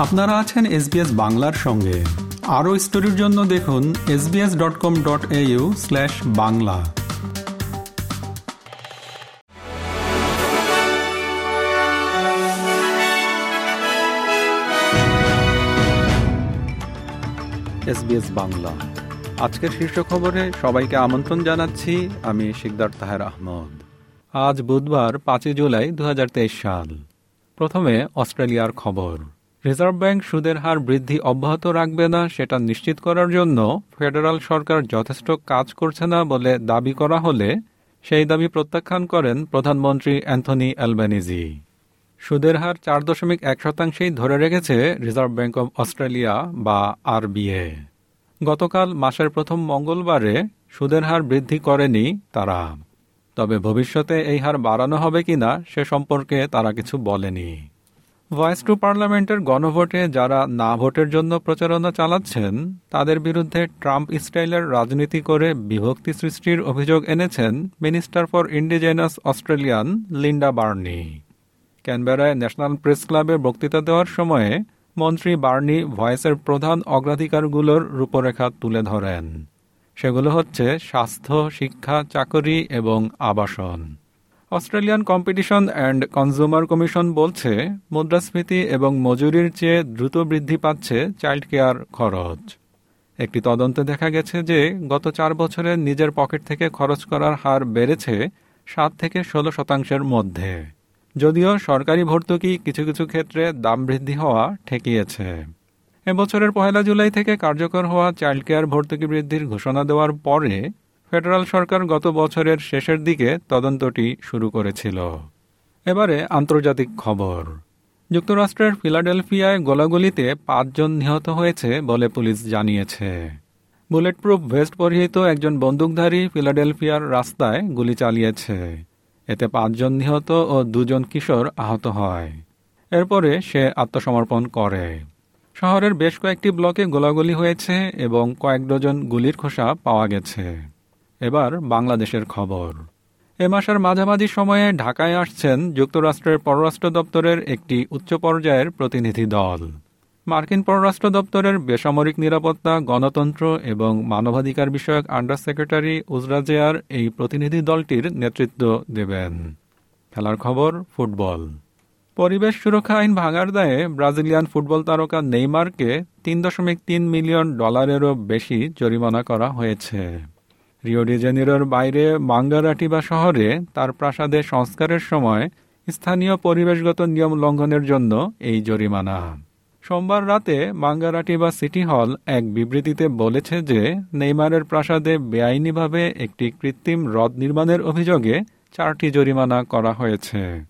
আপনারা আছেন এসবিএস বাংলার সঙ্গে। আরও স্টোরির জন্য দেখুন SBS dot com dot au slash Bangla. SBS Bangla. আজকের শীর্ষ খবরে সবাইকে আমন্ত্রণ জানাচ্ছি, আমি শিকদার তাহের আহমদ। আজ বুধবার পাঁচই জুলাই দু হাজার তেইশ সাল। প্রথমে অস্ট্রেলিয়ার খবর। রিজার্ভ ব্যাংক সুদের হার বৃদ্ধি অব্যাহত রাখবে না, সেটা নিশ্চিত করার জন্য ফেডারাল সরকার যথেষ্ট কাজ করছে না বলে দাবি করা হলে সেই দাবি প্রত্যাখ্যান করেন প্রধানমন্ত্রী অ্যান্থনি অ্যালবানিজি। সুদের হার চার দশমিক এক শতাংশেই ধরে রেখেছে রিজার্ভ ব্যাংক অব অস্ট্রেলিয়া বা আরবিএ। গতকাল মাসের প্রথম মঙ্গলবারে সুদের হার বৃদ্ধি করেনি তারা। তবে ভবিষ্যতে এই হার বাড়ানো হবে কিনা সে সম্পর্কে তারা কিছু বলেনি। ভয়েস টু পার্লামেন্টের গণভোটে যারা না ভোটের জন্য প্রচারণা চালাচ্ছেন, তাদের বিরুদ্ধে ট্রাম্প স্টাইলের রাজনীতি করে বিভক্তি সৃষ্টির অভিযোগ এনেছেন minister for indigenous Australian Linda Burney ক্যানবেরায় national press ক্লাবে বক্তৃতা দেওয়ার সময়ে মন্ত্রী বার্নি ভয়েসের প্রধান অগ্রাধিকারগুলোর রূপরেখা তুলে ধরেন। সেগুলো হচ্ছে স্বাস্থ্য, শিক্ষা, চাকরি এবং আবাসন। Australian competition and consumer commission বলছে, মুদ্রাস্ফীতি এবং মজুরির চেয়ে দ্রুত বৃদ্ধি পাচ্ছে চাইল্ড কেয়ার খরচ। একটি তদন্তে দেখা গেছে যে, গত চার বছরে নিজের পকেট থেকে খরচ করার হার বেড়েছে সাত থেকে ষোলো শতাংশের মধ্যে। যদিও সরকারি ভর্তুকি কিছু কিছু ক্ষেত্রে দাম বৃদ্ধি হওয়া ঠেকিয়েছে। এবছরের পহেলা জুলাই থেকে কার্যকর হওয়া চাইল্ড কেয়ার ভর্তুকি বৃদ্ধির ঘোষণা দেওয়ার পরে ফেডারাল সরকার গত বছরের শেষের দিকে তদন্তটি শুরু করেছিল। এবারে আন্তর্জাতিক খবর। যুক্তরাষ্ট্রের ফিলাডেলফিয়ায় গোলাগুলিতে পাঁচজন নিহত হয়েছে বলে পুলিশ জানিয়েছে। বুলেট প্রুফ ভেস্ট পরিহিত একজন বন্দুকধারী ফিলাডেলফিয়ার রাস্তায় গুলি চালিয়েছে। এতে পাঁচজন নিহত ও দুজন কিশোর আহত হয়। এরপরে সে আত্মসমর্পণ করে। শহরের বেশ কয়েকটি ব্লকে গোলাগুলি হয়েছে এবং কয়েক ডজন গুলির খোসা পাওয়া গেছে। এবার বাংলাদেশের খবর। এ মাসের মাঝামাঝি সময়ে ঢাকায় আসছেন যুক্তরাষ্ট্রের পররাষ্ট্র দপ্তরের একটি উচ্চ পর্যায়ের প্রতিনিধি দল। মার্কিন পররাষ্ট্র দপ্তরের বেসামরিক নিরাপত্তা, গণতন্ত্র এবং মানবাধিকার বিষয়ক আন্ডার সেক্রেটারি উজরাজেয়ার এই প্রতিনিধি দলটির নেতৃত্ব দেবেন। খেলার খবর, ফুটবল। পরিবেশ সুরক্ষা আইন ভাঙার দায়ে ব্রাজিলিয়ান ফুটবল তারকা নেইমারকে তিন দশমিক তিন মিলিয়ন ডলারেরও বেশি জরিমানা করা হয়েছে। রিও ডিজেনিরোর বাইরে মাঙ্গারাটিবা শহরে তার প্রাসাদে সংস্কারের সময় স্থানীয় পরিবেশগত নিয়ম লঙ্ঘনের জন্য এই জরিমানা। সোমবার রাতে মাঙ্গারাটিবা সিটি হল এক বিবৃতিতে বলেছে যে নেইমারের প্রাসাদে বেআইনিভাবে একটি কৃত্রিম হ্রদ নির্মাণের অভিযোগে চারটি জরিমানা করা হয়েছে।